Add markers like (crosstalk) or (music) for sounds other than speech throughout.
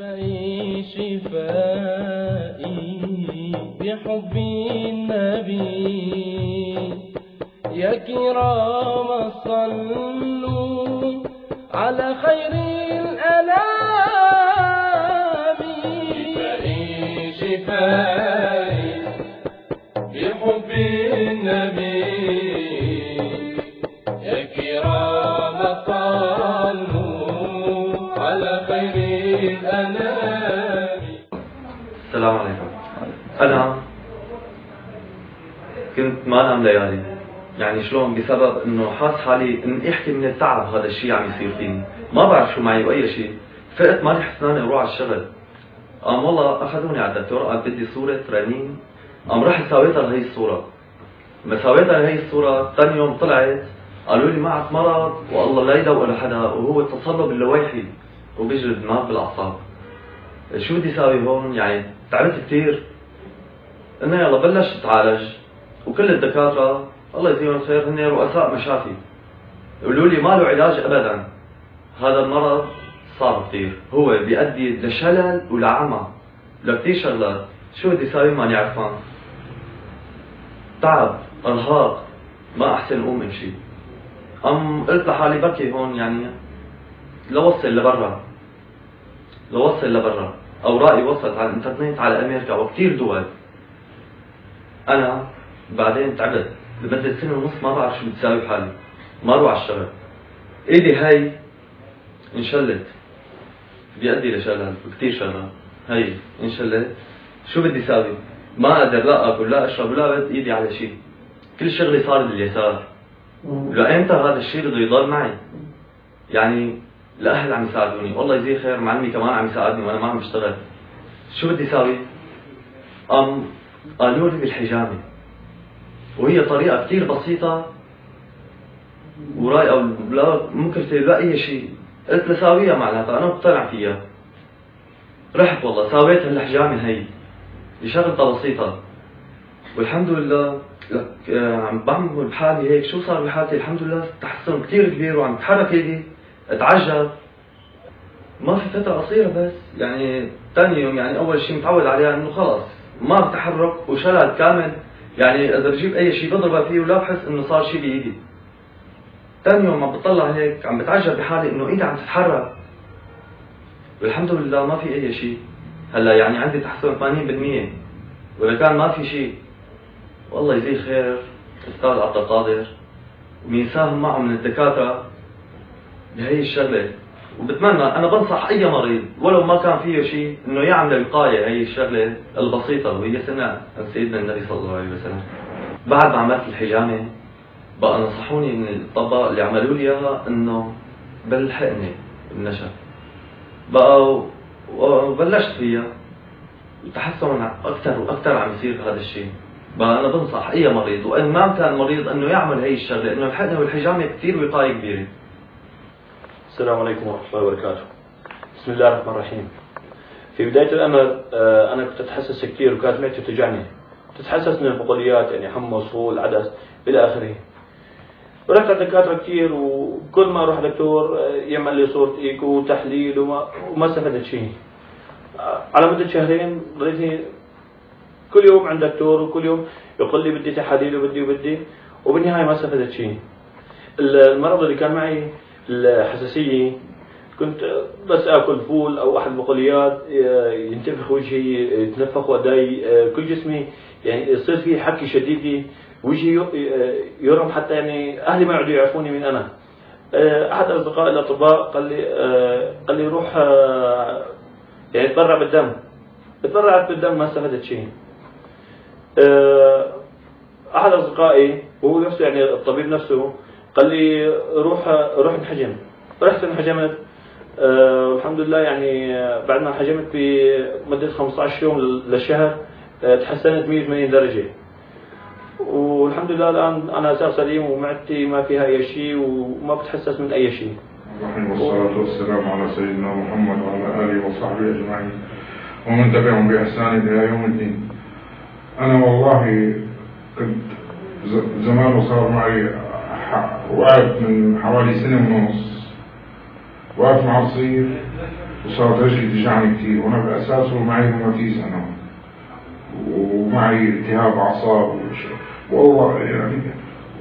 شفائي شفائي بحب النبي. يا كرام صلوا على خير السلام عليكم أنا كنت ما نام ليالي يعني. شلون؟ بسبب إنه حاس حالي اني إحكي من التعب هذا الشيء عم يصير فيني. ما بعرف شو معي بأي شيء فقت ماني حسناني أروح على الشغل. قام والله أخذوني على الدكتور قال بدي صورة رنين قام رحت سويتها لهي الصورة. لما سويتها لهي الصورة. ثاني يوم طلعت قالوا لي معك مرض. والله لا يدوق لحدا. وهو تصلب اللويحي. وبيجري الدماغ بالأعصاب. شو بدي ساوي هون؟ يعني تعبت كثير إنه يلا بلشت اتعالج وكل الدكاترة الله يجزيهم الخير هن رؤساء مشافي. يقولوا لي ما له علاج ابدا. هذا المرض صعب كثير هو بيؤدي لشلل ولعمى لكثير شغلات شو بدي ساوي ماني عرفان؟ تعب أرهاق ما أحسن أقوم من شيء أم قلت لحالي بركي هون يعني لوصل لبرا. لوصل لبرا. اوراقي وصلت على الإنترنت على أمريكا وكثير دول. أنا بعدين تعبت. لمدة سنة ونص ما بعرف شو بتساوي بحالي ما أروح على الشغل. إيدي هاي انشلت. بيؤدي لشلل وكثير شغلات هي انشلت. شو بدي ساوي؟ ما أقدر لا أكل لا أشرب ولا بد إيدي على شيء كل شغلي صار باليسار ولأيمتى هذا الشيء بده يضل معي؟ يعني الاهل عم يساعدوني. والله يجزيه خير معلمي كمان عم يساعدني وأنا ما عم بشتغل. شو بدي ساوي؟ قام قالوا لي بالحجامة. وهي طريقة كثير بسيطة. ورايقة لا مكلفه لا أي شيء. قلت لساويها معناتها أنا مقتنع فيها. رحت والله ساويت الحجامة هي. شغلتها بسيطة. والحمد لله لك آه، عم بعمل بحالي هيك. شو صار بحالتي؟ الحمد لله تحسن كثير كبير وعم تحرك إيدي. اتعجب. ما في فترة قصيرة بس يعني ثاني يوم يعني أول شيء متعود عليها إنه خلص ما بتحرك وشلل كامل. يعني إذا بجيب أي شيء بضربه فيه ولا بحس إنه صار شيء بإيدي. ثاني يوم عم بطلع هيك عم بتعجب بحالي إنه إيدي عم تتحرك. والحمد لله ما في أي شيء هلأ يعني عندي تحسن 80% وإذا كان ما في شيء والله يجزيه خير أستاذ عبد القادر. مين ساهم معه من الدكاترة بهي الشغلة وبتمنى أنا بنصح أي مريض ولو ما كان فيه شيء إنه يعمل وقايه هي الشغله البسيطة وهي سنة سيدنا النبي صلى الله عليه وسلم. بعد ما عملت الحجامة بقى نصحوني من الطباء اللي عملوا لي إياها إنه بلحقني بالنشا. بقى وبلشت فيها وتحسن أكثر وأكثر عم يصير هذا الشيء. بقى أنا بنصح أي مريض وإن ما كان مريض إنه يعمل هي الشغلة إنه الحقنه والحجامه كثير وقاية كبيرة. السلام عليكم ورحمة الله وبركاته. بسم الله الرحمن الرحيم. في بداية الأمر آه، أنا كنت أتحسس كثير وكانت معدتي توجعني. تتحسس من البقوليات يعني حمى صول عدس إلى آخره. ورحت على دكاترة كثير وكل ما أروح دكتور آه، يعمل لي صورة إيكو وتحليل وما, وما استفدت شيء. آه، على مدة شهرين ضليتني كل يوم عند دكتور وكل يوم يقول لي بدي تحاليل وبدي وبدي وبالنهاية ما استفدت شيء. المرض اللي كان معي الحساسية. كنت بس آكل فول أو أحد البقوليات ينتفخ وجهي يتنفخ وداي كل جسمي. يعني يصير في حكي شديد وجهي يرم حتى يعني أهلي ما يعودوا يعرفوني من أنا. أحد اصدقائي الأطباء قال لي قال لي روح يعني تبرع بالدم. تبرعت بالدم ما استفدت شيء. أحد أصدقائي وهو نفسه يعني الطبيب نفسه قال لي روح روح انحجم رحت انحجمت أه والحمد لله يعني بعد ما انحجمت بمدة 15 يوم للشهر أه تحسنت 180 درجة. والحمد لله الآن أنا صار سليم ومعدتي ما فيها أي شيء وما بتحسس من أي شيء. والصلاة والسلام على سيدنا محمد وعلى آله وصحبه أجمعين. ومن تبعهم بإحسان إلى يوم الدين. أنا والله كنت زمان وصار معي وقعت من حوالي سنة ونص. وقعت مع الصيف وصارت رجلي توجعني كثير وأنا باساسه معي روماتيز أنا ومعي التهاب أعصاب والله يعني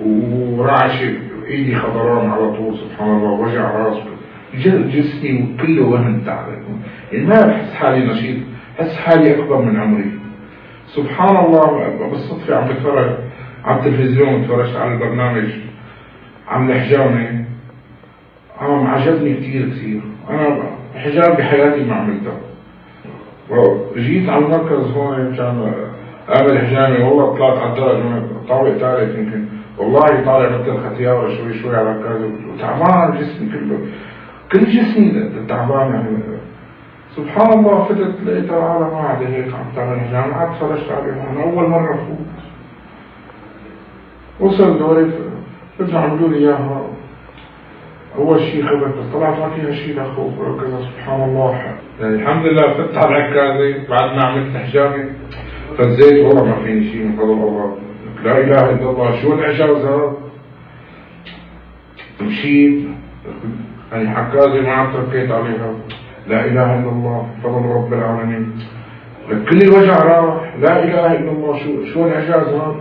ورعش إيدي خضران على طول سبحان الله وجع رأس. جسمي كله وهن تعبان. يعني ما بحس حالي نشيط. بحس حالي أكبر من عمري. سبحان الله بالصدفة عم بتفرج على التلفزيون تفرجت على البرنامج. عن الحجامة عم عجبني كثير كثير. أنا حجاب بحياتي ما عملته. جيت على المركز هون كان اعمل حجامي. والله طلعت على الدرج طابق ثالث يمكن. والله طالع مثل الختيارة شوي شوي على كذا وتعبان جسمي كله. كل جسمي تعبان يعني. سبحان الله فتت لقيت العالم قاعدة هيك عم تعمل حجام قعدت فرجت عليهم أنا أول مرة فوت وصل دوري. رجعوا عملوا لي إياها. شيء خبرت بس طلعت ما فيها شيء لا خوف ولا كذا سبحان الله. يعني الحمد لله فتت على العكازة بعد ما عملت حجامي فزيت والله ما فيني شيء من فضل الله. لا إله إلا الله. شو الإعجاز هذا مشيت يعني حكازة ما عم تركيت عليها. لا إله إلا الله. فضل رب العالمين. كل الوجع راح. لا إله إلا الله. شو شو الإعجاز هذا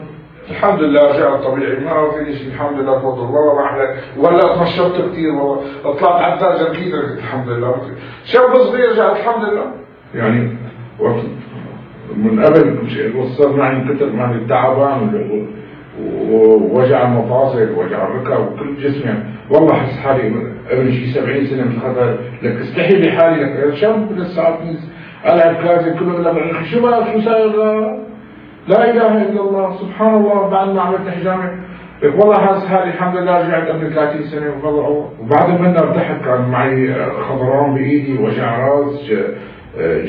الحمد لله رجعت طبيعي ما شيء؟ الحمد لله بفضل الله. لك ولا تنشطت كثير والله. طلعت على الدرجه أكيد الحمد لله. شاب صغير رجع الحمد لله. يعني وقت من قبل وصل معي كتر معي التعبان ووجع المفاصل ووجع الركب وكل جسمي والله احس حالي ابن شي 70 سنة مثل خطر لك استحي بحالي. لك شاب لسه ألعب كازي كله شو بقى شو صاير لا إله إلا الله سبحان الله بعد ما عملت حجامه لك والله حاسس حالي الحمد لله رجعت قبل 30 سنة وفضل وبعد ما ارتحت كان معي خضران بإيدي وجع راس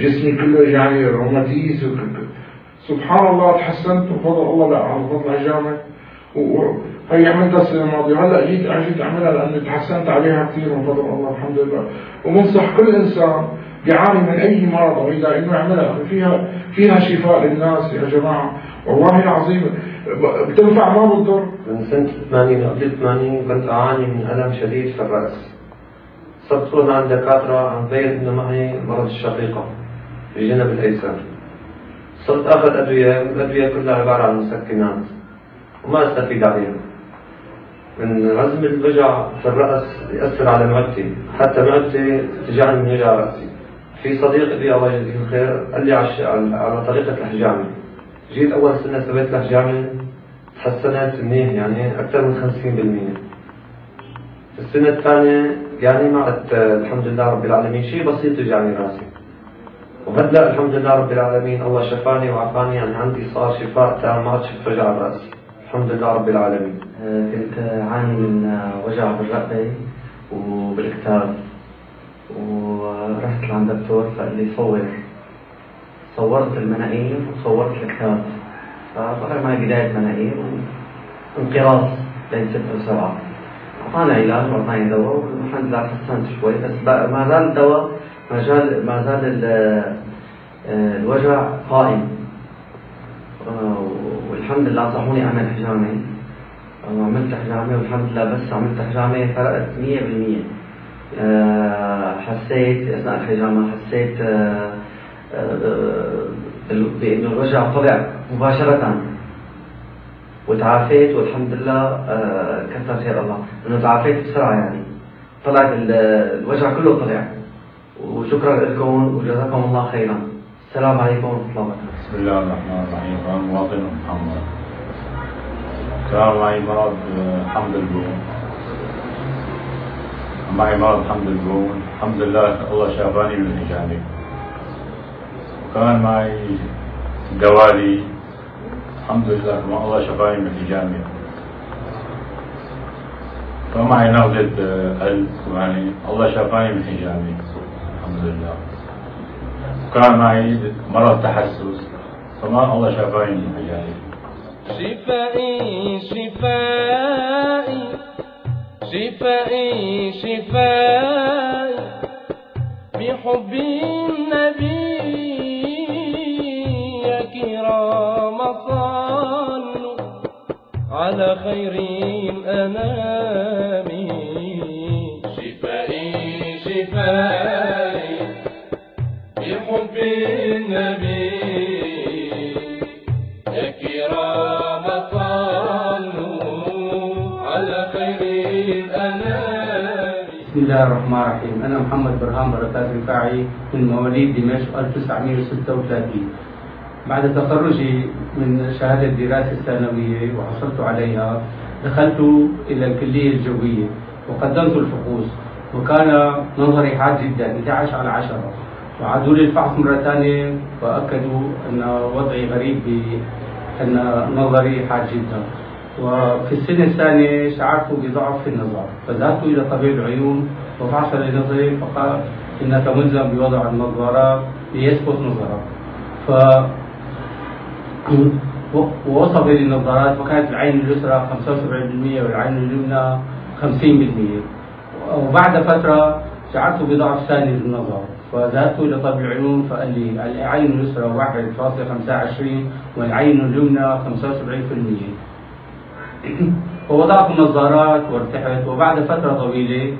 جسمي كله يعني روماتيز. سبحان الله تحسنت بفضل الله لا على فضل حجامه وهي عملتها السنة الماضيه هلأ جيت جيت أعملها لأني تحسنت عليها كثير من فضل الله الحمد لله. وبنصح كل إنسان بيعاني من أي مرض أو إلى إنه يعملها فيها فيها شفاء للناس يا جماعة. والله العظيم. بتنفع ما بتضر من سنة 80 قبل 80 كنت اعاني من ألم شديد في الرأس. صرت روح عند دكاترة عم تبين إنه معي مرض الشقيقة. في الجنب الأيسر. صرت آخذ أدوية الادويه كلها عبارة عن مسكنات. وما أستفيد عليها. من عزم الوجع في الرأس يأثر على معدتي. حتى معدتي تجعني من وجع رأسي. في صديق لي الله يجزيه الخير قال لي على طريقة الحجامة. جيت أول سنة سويت الحجامة تحسنت منيح يعني أكثر من 50% السنة الثانية يعني ما عدت الحمد لله رب العالمين. شيء بسيط يجعني راسي. وهلأ الحمد لله رب العالمين الله شفاني وعافاني. يعني عندي صار شفاء تام ما عاد شفت وجع براسي الحمد لله رب العالمين. كنت أعاني من وجع بالرقبة وبالكتاب. ورحت لعند دكتور فقال لي صور. صورت المناقير وصورت الكتاب. فطلع معي بداية مناقير وانقراص بين ستة وسبعة. أعطاني علاج وأعطاني دواء والحمد لله تحسنت شوي بس ما زال الدواء ما زال ما زال الوجع قائم. والحمد لله نصحوني أعمل حجامة وعملت حجامة والحمد لله بس عملت حجامة فرقت 100% آه، حسيت أثناء الحجامة حسيت آه، آه، بانه الوجع طلع مباشرة. وتعافيت والحمد لله كثر خير الله. انه تعافيت بسرعة يعني. طلعت الوجع كله طلع. وشكرا لكم وجزاكم الله خيرا. السلام عليكم ورحمة الله وبركاته. بسم الله الرحمن الرحيم. مواطن محمد. كان معي مرض حمد البول معي مرض حمد البون الحمد لله الله شافاني من الحجامة وكان معي دوالي الحمد لله ما الله شفاني من الحجامة فمعي نغزة قلب يعني الله شافاني من الحجامة الحمد لله وكان معي مرض تحسس فما الله شافاني من الحجامة شفائي شفائي شفائي شفائي بحب النبي يا كرام صلوا على خير الأنام. شفائي شفائي بحب النبي بسم الله الرحمن الرحيم أنا محمد برهان بركات رفاعي من مواليد دمشق 1936 بعد تخرجي من شهادة الدراسة الثانوية وحصلت عليها دخلت إلى الكلية الجوية وقدمت الفحوص وكان نظري حاد جدا 11 على 10 وعادوا لي الفحص مرة ثانية وأكدوا أن وضعي غريب بأن نظري حاد جدا وفي السنة الثانية شعرت بضعف في النظر فذهبت إلى طبيب العيون وفحص نظري فقال إنك ملزم بوضع النظارات ليثبت نظرك. ف ووصف لي النظارات وكانت العين اليسرى 75% والعين اليمنى 50% وبعد فترة شعرت بضعف ثاني في النظر فذهبت إلى طبيب العيون فقال لي العين اليسرى 1.25 والعين اليمنى 75% (coughs) فوضعت النظارات وارتحت وبعد فترة طويلة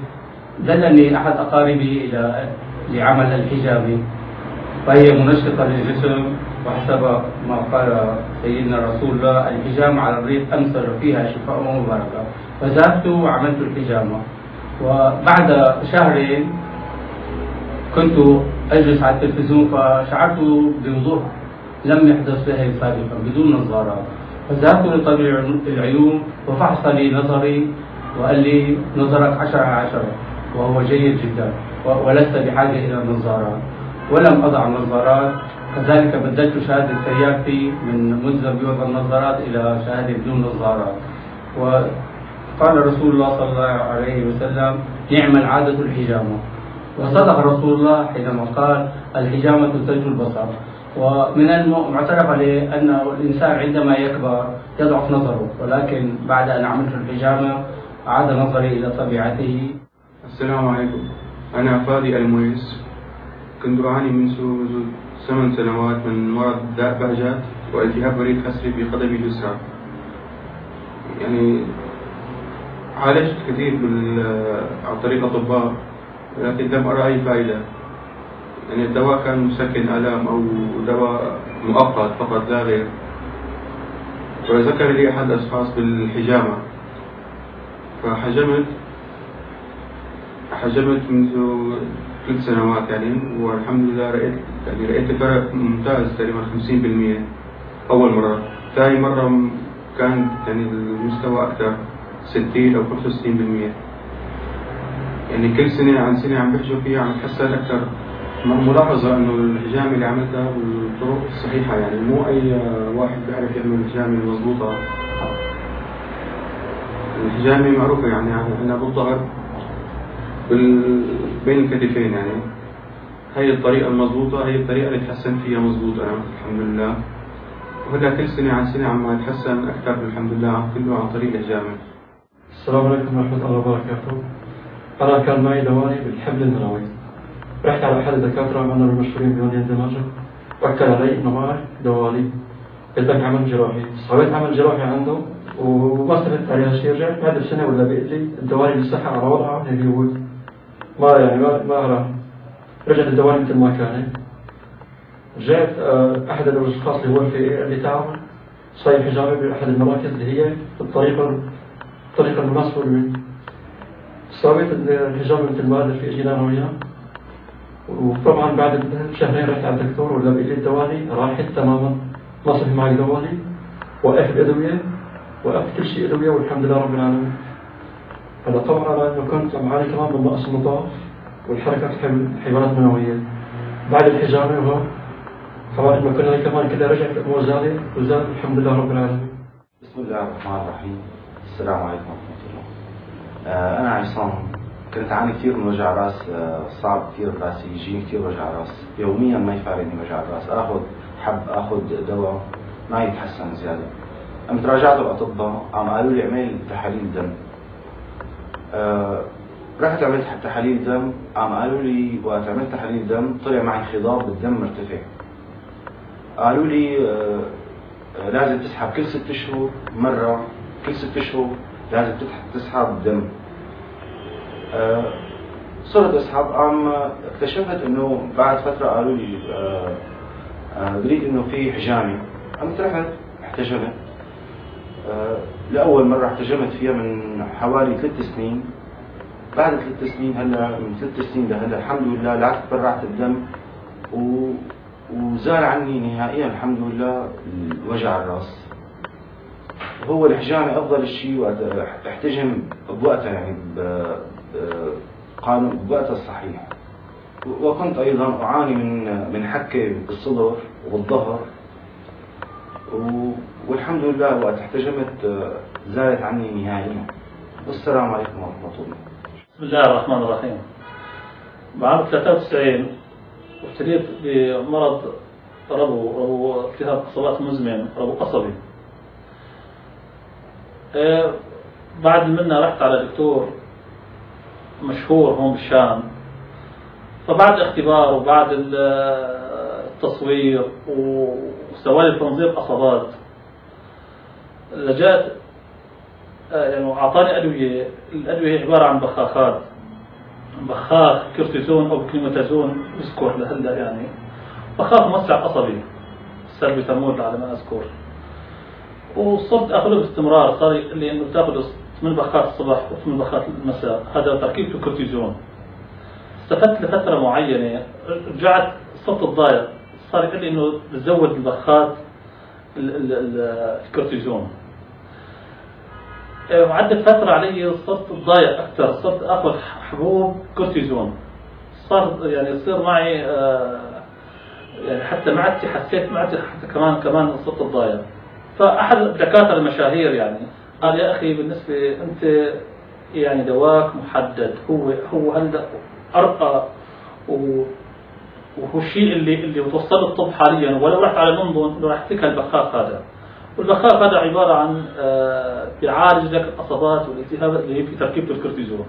دلني أحد أقاربي إلى لعمل الحجامة فهي منشطة للجسم وحسب ما قال سيدنا رسول الله الحجامة على الريق أمثل فيها شفاء ومباركة. فذهبت وعملت الحجامة. وبعد شهرين كنت أجلس على التلفزيون فشعرت بوضوح لم يحدث لي سابقا بدون نظارات. فذهبت لطبيب العيون وفحص لي نظري وقال لي نظرك عشرة على عشرة وهو جيد جدا ولست بحاجة إلى نظارات ولم أضع نظارات كذلك بدلت شهادة سيارتي من ملزم بوضع النظارات إلى شهادة بدون نظارات. وقال رسول الله صلى الله عليه وسلم نعم العادة الحجامة. وصدق رسول الله حينما قال الحجامة تلج البصر. ومن المعترف عليه أن الإنسان عندما يكبر يضعف نظره ولكن بعد أن عملت الحجامة عاد نظري إلى طبيعته. السلام عليكم. أنا فادي المويس كنت أعاني منذ ثمان سنوات من مرض داء بهجات والتهاب بريد خسري في قدمي اليسرى. يعني عالجت كثير. عن طريق أطباء لكن لم أرى أي فائدة. يعني الدواء كان مسكن آلام أو دواء مؤقت فقط لا غير وذكر لي أحد الأشخاص بالحجامة. فحجمت حجمت منذ ثلاث سنوات يعني والحمد لله رأيت يعني رأيت فرق ممتاز تقريبا 50% أول مرة. ثاني مرة كان يعني المستوى أكثر 60 أو 65% يعني كل سنة عن سنة عم بحجوا فيها عم بتحسن أكثر. ملاحظة إنه الحجامة اللي عملتها بالطرق الصحيحة يعني مو أي واحد بيعرف يعمل الحجامة المضبوطة الحجامة معروفة يعني عندنا بالظهر بال... بين الكتفين يعني. هي الطريقة المضبوطة هي الطريقة اللي تحسن فيها مضبوطة يعني الحمد لله. وهذا كل سنة عن سنة عم يتحسن أكثر الحمد لله كله عن طريق الحجامة. السلام عليكم ورحمة الله وبركاته. أنا كان معي دواني بالحبل المنوي. رحت على أحد الدكاترة من المشهورين بمدينة دمشق وأكد علي إنه معي دوالي بدك عمل جراحي. سويت عمل جراحي عنده وما استفدت عليها شيء رجعت بعد سنة ولا بقول لي. الدوالي لسه على وضعها اللي هو ما يعني ما ما رجعت الدوالي مثل ما كانت رجعت آه، أحد الأشخاص اللي هو في اللي تعب صاير حجامي بأحد المراكز اللي هي الطريقة الطريقة المناسبة سويت الحجامة مثل ما في جينا وياه. وطبعا بعد شهرين رحت على الدكتور ولا لي الدوالي راحت تماما ما صار معي دوالي وقفت الأدوية وقفت كل شيء أدوية والحمد لله رب العالمين هذا طبعا على إنه كنت معاني كمان من نقص المضاف والحركات الحيوانات المنوية بعد الحجامة وهو طبعا إنه كنا كمان كلها رجعت الأمور زادت وزاد الحمد لله رب العالمين. بسم الله الرحمن الرحيم. السلام عليكم ورحمة الله. آه أنا عصام كنت أعاني كثير من وجع راس آه صعب كثير براسي يجيني كثير وجع راس. يوميا ما يفارقني وجع الراس. آخذ حب آخذ دواء ما يتحسن زيادة. قمت راجعت الأطباء قام قالوا لي اعمل تحاليل دم. آه رحت عملت تحاليل دم قام قالوا لي وقت عملت تحاليل دم طلع معي انخضاب بالدم مرتفع. قالوا لي آه لازم تسحب كل ست اشهر مرة كل ست اشهر لازم تسحب دم. صرت اسحب عم اكتشفت إنه بعد فترة قالوا لي آه، آه، بريد إنه في حجامه قمت رحت احتجمت آه، لأول مرة احتجمت فيها من حوالي ثلاث سنين. بعد ثلاث سنين هلا من ثلاث سنين لهلا الحمد لله لا تبرعت الدم و وزال عني نهائيا الحمد لله وجع الراس. هو الحجامة أفضل شيء وقت أحتجم بوقتها يعني بقانون بوقتها الصحيح. وكنت أيضا أعاني من من حكة بالصدر والظهر. والحمد لله وقت احتجمت زالت عني نهائيا. والسلام عليكم ورحمة الله. بسم الله الرحمن الرحيم. بعام 93 ابتليت بمرض ربو ربو التهاب قصبات مزمن ربو قصبي. آه، بعد منا رحت على دكتور مشهور هون بالشام. فبعد اختبار وبعد التصوير وسوالي تنظيف قصبات لجأت آه، يعني أعطاني أدوية. الأدوية عبارة عن بخاخات. بخاخ كورتيزون أو بكلوميتازون أذكر لهلأ يعني. بخاخ موسع قصبي. سلبوتامول على ما أذكر. وصرت أخذه باستمرار. صار لي انه تاخذ ثمان بخات الصباح وثمان بخات المساء. هذا تركيبته كورتيزون استفدت لفترة معينة رجعت صرت أتضايق صار يقول لي إنه بزود البخات الكورتيزون وعدت فترة علي صرت ضايق أكثر صرت آخذ حبوب كورتيزون صار يعني يصير معي آه، يعني حتى معدتي حسيت معدتي حتى كمان كمان صرت ضايق فأحد الدكاترة المشاهير يعني قال يا أخي بالنسبة أنت يعني دواك محدد. هو هو هلأ أرقى وهو الشيء اللي اللي وصل الطب حاليا. ولو رحت على لندن راح تلك البخاخ هذا. والبخاخ هذا عبارة عن آه، بيعالج لك القصبات والالتهابات اللي هي في تركيبة الكورتيزون.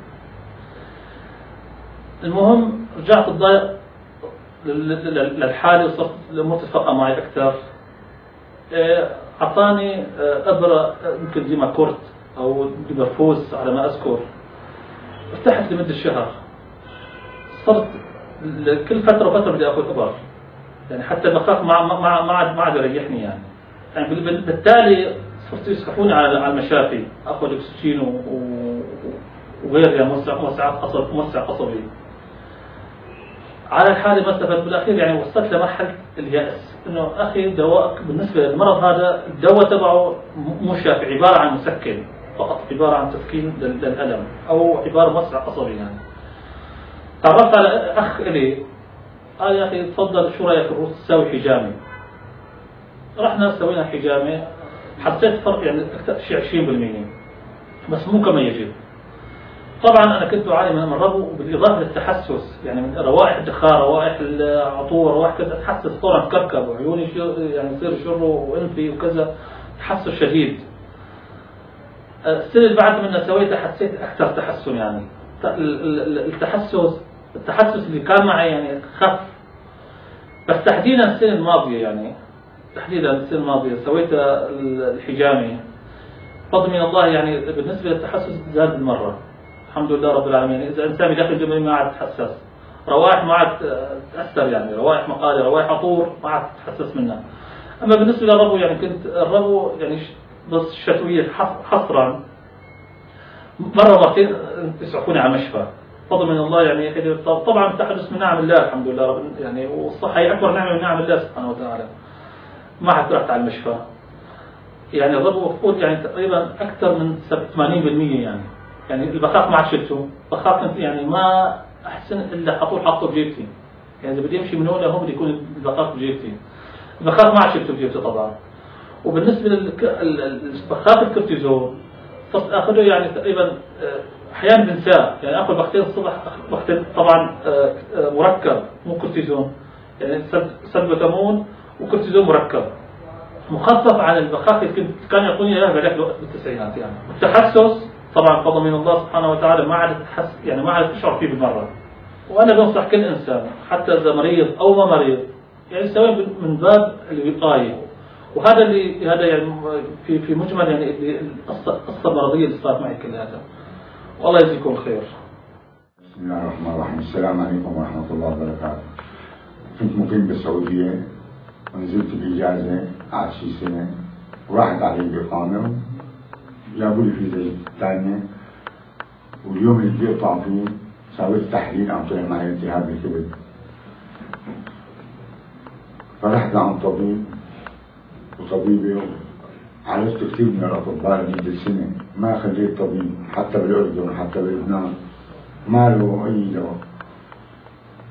المهم رجعت الضيق للحالة وصرت تتفقى معي أكثر. آه، أعطاني آه، أبرة يمكن ديما كورت أو فوز على ما أذكر. ارتحت لمدة شهر. صرت كل فترة وفترة بدي أخذ إبر. يعني حتى بخاف ما ما ما عاد ما عاد يريحني يعني. يعني بالتالي صرت يسحبوني على المشافي. آخذ اكسجين وغير يعني موسع موسع قصب موسع قصبي. على الحالة ما استفدت بالأخير يعني وصلت لمرحلة اليأس. إنه أخي دواء بالنسبة للمرض هذا الدواء تبعه مش شافي عبارة عن مسكن فقط عبارة عن تسكين للألم أو عبارة مسرع قصبي يعني. تعرفت على أخ إلي قال يا أخي تفضل شو رأيك تساوي حجامي رحنا سوينا حجامة حسيت فرق يعني شيء 20% بس مو كما يجب. طبعا أنا كنت أعاني من الربو بالاضافه للتحسس يعني من روائح الدخان روائح العطور روائح كذا اتحسس طبعا كركب وعيوني يعني يصير شر وأنفي وكذا تحسس شديد. السنة اللي بعد منها سويتها حسيت أكثر تحسن يعني. التحسس التحسس اللي كان معي يعني خف. بس تحديدا السنة الماضية يعني تحديدا السنة الماضية سويت الحجامه فضل من الله يعني بالنسبة للتحسس زاد المرة. الحمد لله رب العالمين. إذا إنسان داخل الجمعية ما عاد تحسس. روائح ما عاد تأثر يعني. روائح مقالة روائح عطور ما عاد تحسس منها. أما بالنسبة للربو يعني كنت الربو يعني بس شتوية حصرا. مرة مرتين يسعفوني على المشفى. فضل من الله يعني طبعا تحدث من نعم الله الحمد لله رب يعني والصحة هي أكبر نعمة من نعم الله سبحانه وتعالى. ما حد رحت على المشفى. يعني الربو مفقود يعني تقريبا أكثر من 80% يعني. يعني البخاخ ما عاد شلته. بخاخ كنت يعني ما احسن إلا حطوه حطه بجيبتي يعني إذا بدي أمشي من هون لهون بدي يكون البخاخ بجيبتي البخاخ ما عاد شلته بجيبتي طبعا. وبالنسبة للبخاخ الكورتيزون صرت آخذه يعني تقريبا آه، أحيانا بنساه. يعني آخذ بختين الصبح بختين طبعا آه، آه، مركب مو كورتيزون يعني سلبوتامول وكورتيزون مركب. مخفف عن البخاخ اللي كان يعطوني اياه بهذاك الوقت بالتسعينات يعني. التحسس طبعا فضل من الله سبحانه وتعالى ما عاد تحس يعني ما عاد تشعر فيه بالمرة. وأنا بنصح كل إنسان حتى إذا مريض أو ما مريض يعني سواء من باب الوقاية. وهذا اللي هذا يعني في في مجمل يعني القصة القصة المرضية اللي صارت معي كلها. والله يجزيكم خير بسم الله الرحمن الرحيم. السلام عليكم ورحمة الله وبركاته. كنت مقيم بالسعودية ونزلت بإجازة قعدت شي سنة وراحت علي الإقامة. جابوا لي فيزا ثانية واليوم اللي بدي أطلع فيه سويت تحليل عم طلع معي التهاب بالكبد فرحت لعند طبيب وطبيبة عالجت كثير من الأطباء لمدة سنة ما خليت طبيب حتى بالأردن حتى بلبنان. ما له أي دواء.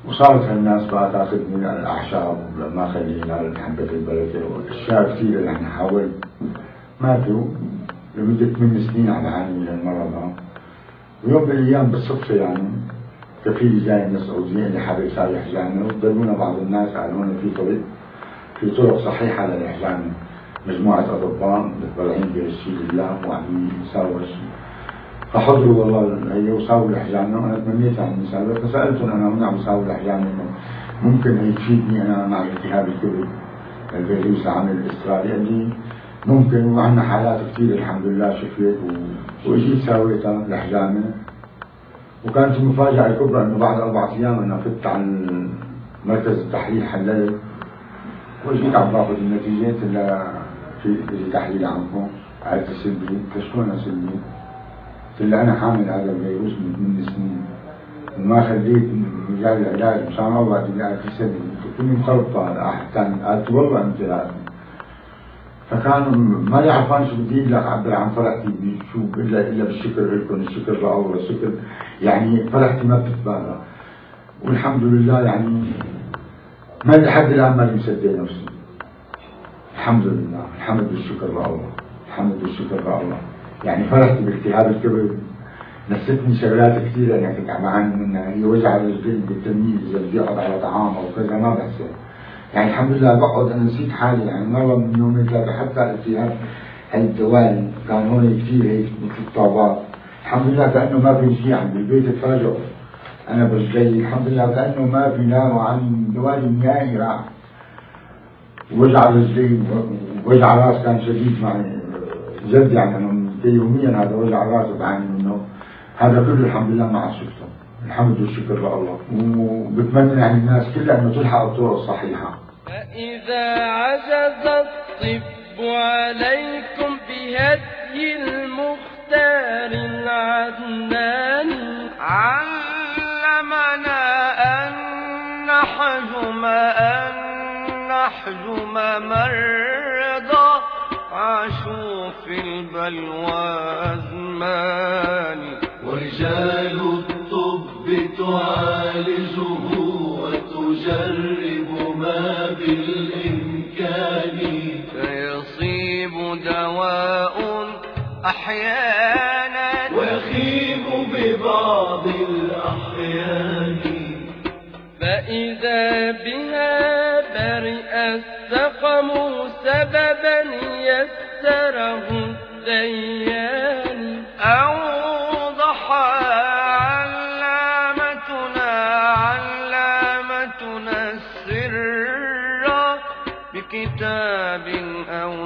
وصارت هالناس بقى تاخذ من الأعشاب ما خلينا حبة البركة وأشياء كثيرة يعني حاولت ما في لمدة ثمان سنين عم بعاني من المرض ويوم من الأيام بالصدفة يعني كفيل جاي من السعودية اللي حابب يساوي حجامة وضلونا بعض الناس لنا في طريق في طرق صحيحة للحجامة مجموعة أطباء متطلعين بهالشيء لله وعم يساووا فحضروا والله هي وساووا الحجامة وأنا تمنيت يعني مساوي فسألتهم أنا من عم يساوي الحجامة ممكن هي تفيدني أنا مع التهاب الكبد. الفيروس العامل الأسترالي قال لي ممكن وعندنا حالات كثير الحمد لله شفيت. واجيت سويتها الحجامة وكانت المفاجأة الكبرى إنه بعد أربعة أيام أنا فت على مركز التحليل حللت. وجيت عم بآخذ النتيجات إلا في في تحليل عندكم عرفت سلبي كشفونا سلبي قلت له أنا حامل هذا الفيروس من ثمان سنين. وما خليت مجال العلاج مشان الله بدي في سلبي كنت مخربطة أحد ثاني قالت والله لازم فكانوا ما لي عرفان شو بدي لك اعبر عن فرحتي بشو الا إلا بالشكر لكم الشكر لله الشكر يعني فرحتي ما بتتبالى والحمد لله يعني ما لحد الآن ماني مصدق نفسي الحمد لله. الحمد والشكر لله الحمد والشكر لله يعني فرحتي بالتهاب الكبد نستني شغلات عم بعاني منها. هي وجع الجلد بدي أقعد على طعام أو كذا ما بحسن. يعني الحمد لله بقعد أنا نسيت حالي يعني مرة من يومين ثلاثة حتى التهاب الدوالي كان هون كثير هيك مثل الطابات. الحمد لله كأنه ما في شيء عندي بالبيت تفاجئوا أنا برجلي الحمد لله كأنه ما في لا وعن دوالي نهائي راح. وجع رجلي وجع راس كان شديد معي. جد يعني أنا يوميا هذا وجع راس بعاني منه. هذا كله الحمد لله ما شفته الحمد والشكر لله وبتمنى يعني الناس كلها إنه تلحق الطرق الصحيحة. فإذا عجز الطب عليكم بهدي المختار العدناني علمنا أن نحجم أن نحجم مرضى عاشوا في البلوى أزمان ورجال الطب تعالجه وتجرب ما بالإمكان. فيصيب دواء أحيانا. ويخيب ببعض الأحيان. فإذا بها برئ السقم سببا يسره الديان. أوضح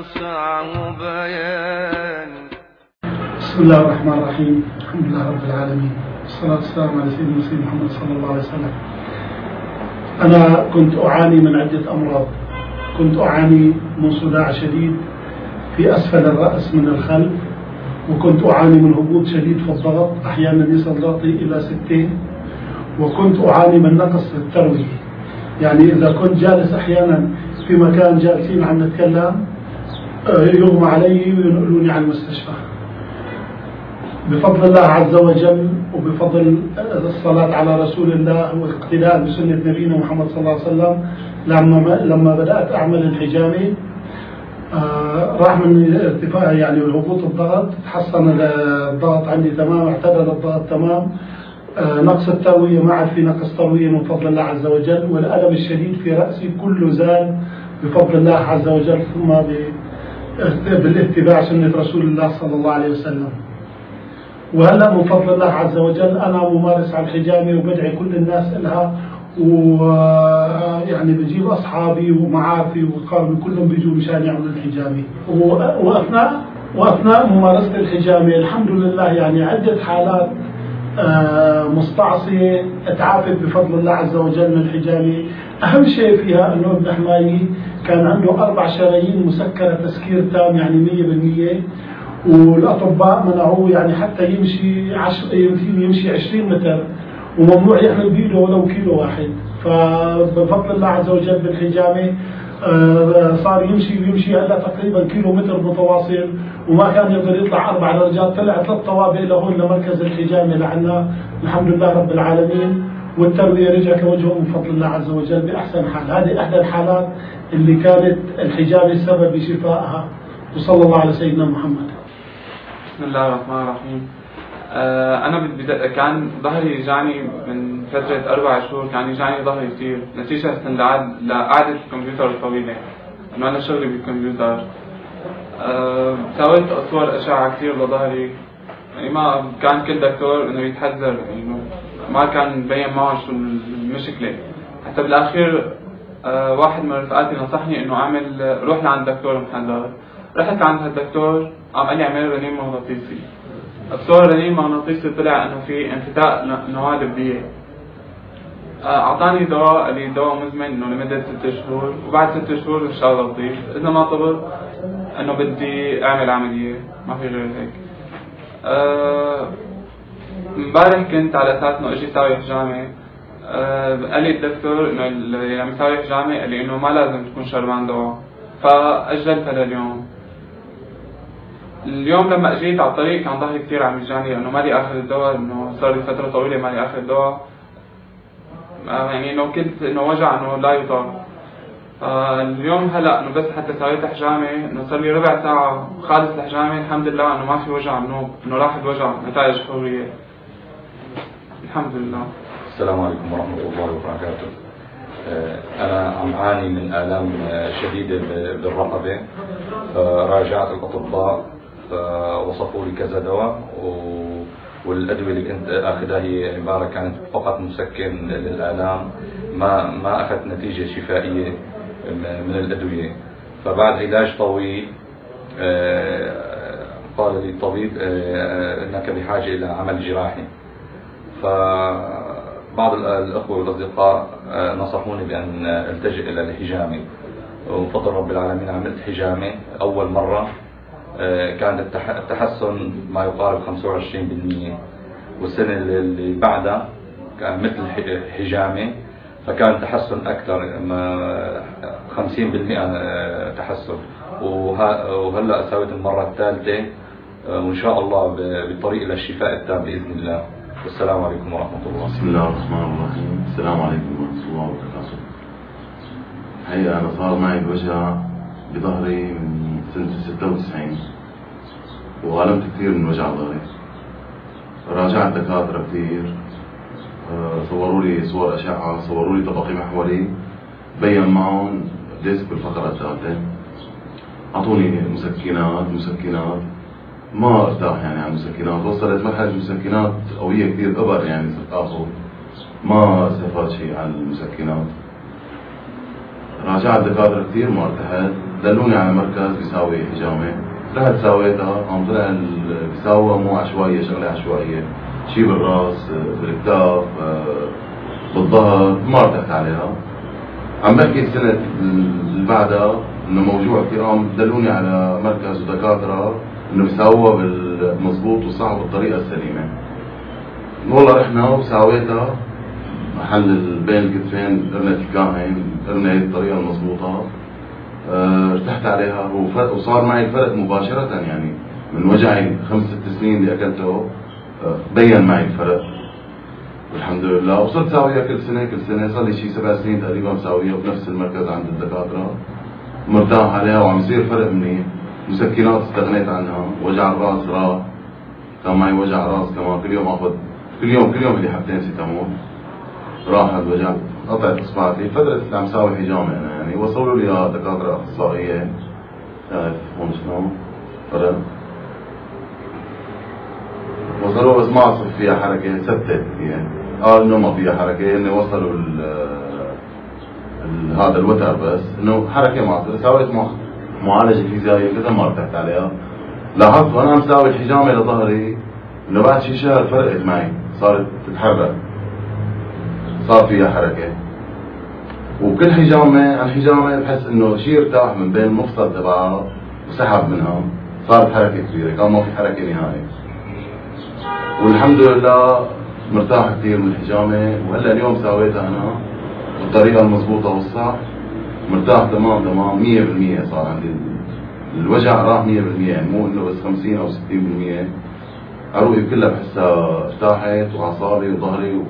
بسم الله الرحمن الرحيم. الحمد لله رب العالمين. والصلاة والسلام على سيدنا المسلم محمد صلى الله عليه وسلم. أنا كنت أعاني من عدة أمراض. كنت أعاني من صداع شديد في أسفل الرأس من الخلف وكنت أعاني من هبوط شديد في الضغط أحيانا يصل ضغطي إلى ستين وكنت أعاني من نقص في التروية يعني إذا كنت جالس أحيانا في مكان جالسين عم نتكلم يغمى علي وينقلوني على المستشفى. بفضل الله عز وجل وبفضل الصلاة على رسول الله والاقتداء بسنة نبينا محمد صلى الله عليه وسلم لما لما بدأت أعمل الحجامة آه، راح من ارتفاع يعني هبوط الضغط تحسن الضغط عندي تمام اعتدل الضغط تمام. آه، نقص التروية ما عاد في نقص تروية من فضل الله عز وجل والألم الشديد في رأسي كله زال بفضل الله عز وجل ثم بالاتباع سنة رسول الله صلى الله عليه وسلم. وهلا من فضل الله عز وجل أنا ممارس على الحجامة وبدعي كل الناس لها ويعني بجيب أصحابي ومعارفي وقاربي كلهم بيجوا مشان يعملوا الحجامة. و- واثناء وأثناء ممارسة الحجامة الحمد لله يعني عدة حالات مستعصية تعافت بفضل الله عز وجل من الحجامة أهم شيء فيها أنه ابن حماية كان عنده أربع شرايين مسكرة تسكير تام يعني مية بالمية. والأطباء منعوه يعني حتى يمشي عش... يمشي 20 متر. وممنوع يحمل بيده ولو كيلو واحد. فبفضل الله عز وجل بالحجامة آه، صار يمشي ويمشي هلا تقريبا كيلو متر متواصل وما كان يقدر يطلع أربع درجات طلع ثلاث طوابق لهون لمركز الحجامه لعنا الحمد لله رب العالمين والتربيه رجعت لوجهه من فضل الله عز وجل بأحسن حال. هذه إحدى الحالات اللي كانت الحجامه سبب بشفائها وصلى الله على سيدنا محمد. بسم الله الرحمن الرحيم. آه بد- كان ظهري يجاني من فترة أربع شهور كان يجاني ظهري كثير نتيجة لقعدة الكمبيوتر الطويلة. إنه أنا شغلي بالكمبيوتر. آه سويت صور أشعة كثير لظهري. يعني ما كان كل دكتور إنه يتحذر إنه ما كان مبين معه شو المشكلة. حتى بالأخير آه واحد من رفقاتي نصحني إنه أعمل روح لعند دكتور محلل. رحت لعند هالدكتور قام قال لي أعمل رنين مغناطيسي. الصور الرنين المغناطيسي طلع إنه في انفتاء ن- نواة لبدية آه، أعطاني دواء لي دواء مزمن إنه لمدة ست شهور. وبعد ست شهور إن شاء الله بضيف. إذا ما طلب إنه بدي أعمل عملية. ما في غير هيك. آه، امبارح كنت على أساس إنه أجي ساوي حجامة. آه، قال لي الدكتور إنه اللي عم يساوي حجامة قال لي إنه ما لازم تكون شربان دواء. فاجلتها لليوم اليوم. لما إجيت على الطريق كان ظهري كثير عم يجاني لأنه مالي آخذ الدواء إنه صار لي فترة طويلة مالي آخذ الدواء. آه، يعني إنه كنت إنه وجع إنه لا يطاق آه، اليوم هلأ إنه بس حتى سويت حجامة إنه صار لي ربع ساعة خالص الحجامه الحمد لله إنه ما في وجع منوب إنه راح الوجع نتائج فوريه الحمد لله. السلام عليكم ورحمة الله وبركاته. آه، أنا عم أعاني من آلام آه، شديدة ب- بالرقبة. فراجعت الأطباء فوصفوا لي كذا دواء و- والأدوية اللي كنت أخذها هي عبارة كانت فقط مسكن للآلام ما ما أخذت نتيجة شفائية م- من الأدوية. فبعد علاج طويل آه، قال لي الطبيب آه، أنك بحاجة إلى عمل جراحي. فبعض ال- الأخوة والأصدقاء آه، نصحوني بأن ألتجئ إلى الحجامة. وبفضل رب العالمين عملت حجامة أول مرة. آه، كان التح- التحسن ما يقارب 25% والسنة اللي- بعدها كان مثل حجامة فكان تحسن أكثر ما 50% آه، تحسن. وه- وهلأ سويت المرة الثالثة آه، وإن شاء الله ب- بطريق إلى الشفاء التام بإذن الله. والسلام عليكم ورحمة الله. بسم الله الرحمن الرحيم. السلام عليكم ورحمة الله وبركاته. الحقيقة أنا صار معي بوجع بظهري من سنة 96 وغلمت كثير من وجع ظهري راجعت دكاترة كثير آه، صوروا لي صور أشعة صوروا لي طبقي محوري بين معهم ديسك بالفقرة الثالثة أعطوني مسكنات مسكنات ما ارتاح يعني على المسكنات وصلت مرحلة المسكنات قوية كثير إبر يعني صرت آخذ ما استفاد شيء عن المسكنات راجعت دكاترة كثير ما ارتحت دلوني على مركز بيساوي حجامة رحت ساويتها عم طلع بيساويها مو عشوائية شغلة عشوائية. شي بالراس بالاكتاف آه، بالظهر ما ارتحت عليها. عم بحكي السنة اللي بعدها إنه موجوع كثير عم دلوني على مركز ودكاترة إنه بيساووها بالمضبوط والصح بالطريقة السليمة. والله رحنا وساويتها محل بين الكتفين قرنة الكاهن قرنة الطريقة المضبوطة. آه، ارتحت عليها. وصار معي الفرق مباشرة يعني من وجعي خمس ست سنين اللي أكلته آه، بين معي الفرق. والحمد لله. وصرت ساويها كل سنة كل سنة. صار لي شي سبع سنين تقريبا مساويها بنفس المركز عند الدكاترة. مرتاح عليها وعم يصير فرق منيح. مسكنات استغنيت عنها. وجع الراس راح كان معي وجع راس كمان. كل يوم اخذ كل يوم كل يوم بدي حبتين سيتامول راح الوجع قطعت اصبعتي فترة اللي عم ساوي حجامة أنا يعني. وصلوا لي إياها دكاترة أخصائية. تعرف هون شنو فرق وصلوا بس ما عصف فيها حركة ثبتت يعني قال انه ما فيها حركة. إنه وصلوا ال هذا الوتر بس. إنه حركة ما عصف ساويت مع- معالجة فيزيائية كذا ما ارتحت عليها. لاحظت وأنا عم ساوي الحجامة لظهري إنه بعد شي شهر فرقت معي. صارت تتحرك. صار فيها حركة. وكل حجامة عن حجامة بحس إنه شيء ارتاح من بين المفصل تبعها وسحب منها. صارت حركة كبيرة كان ما في حركة نهائي والحمد لله مرتاح كثير من الحجامة. وهلأ اليوم سويتها أنا بالطريقة المضبوطة والصح. مرتاح تمام تمام 100% صار عندي. الوجع راح 100% يعني مو إنه بس 50 أو 60% عروقي كلها بحسها ارتاحت وأعصابي وظهري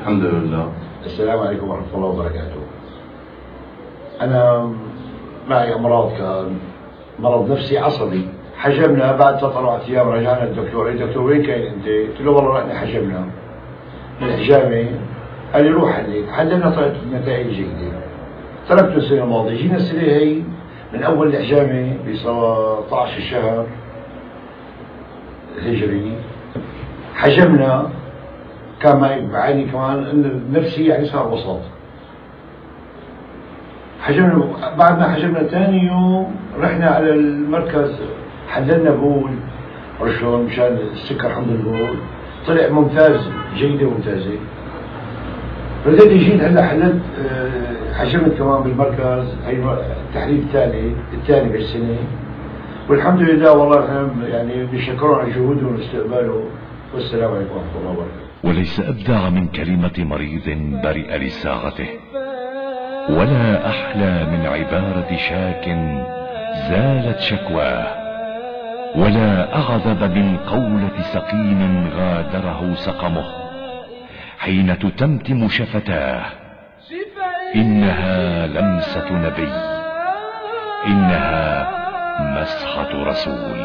والحمد لله السلام عليكم ورحمة الله وبركاته. أنا معي أمراض كان مرض نفسي عصبي. حجمنا بعد ثلاث أيام رجعنا الدكتور قال دكتور وين كاين أنت؟ قلت له والله رحنا حجمنا. من الحجامة. قال لي روح حلل حللنا طلعت نتائج جيدة. تركته السنة الماضية. جينا السنة هي من أول الحجامة ب 17 الشهر الهجري حجمنا كان معي بعاني كمان إن نفسي يعني صار وسط. حجمنا بعد ما حجمنا ثاني يوم رحنا على المركز حللنا بول رشون مشان السكر حمض البول. طلع ممتاز جيدة ممتازه بدأت جيت هلا حللت آه، حجمت كمان بالمركز هي التحليل الثاني الثاني بالسنة. والحمد لله والله يعني بنشكرهم على جهودهم واستقباله. والسلام عليكم ورحمة الله وبركاته. وليس أبدع من كلمة مريض برئ لساغته. ولا أحلى من عبارة شاك زالت شكواه. ولا أغضب من قولة سقيم غادره سقمه. حين تتمتم شفتاه إنها لمسة نبي. إنها مسحة رسول.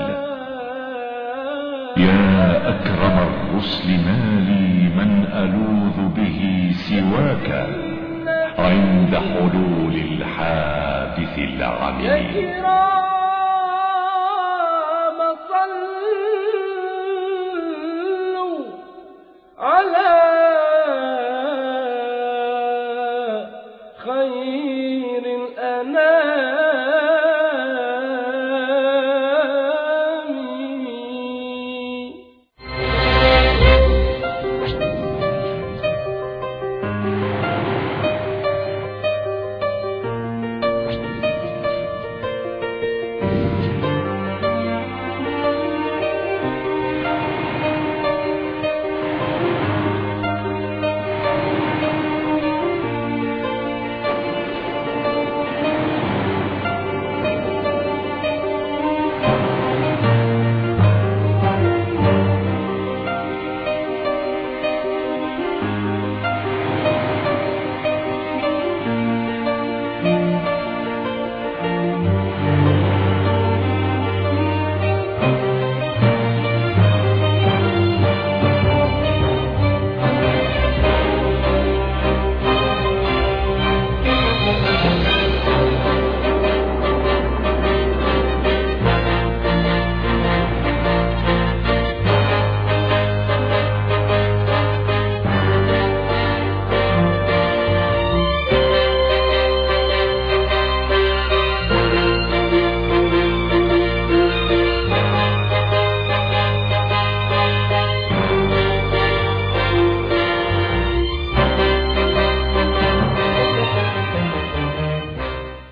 يا أكرم الرسل ما لي من ألوذ به سواك عند حلول الحادث العميم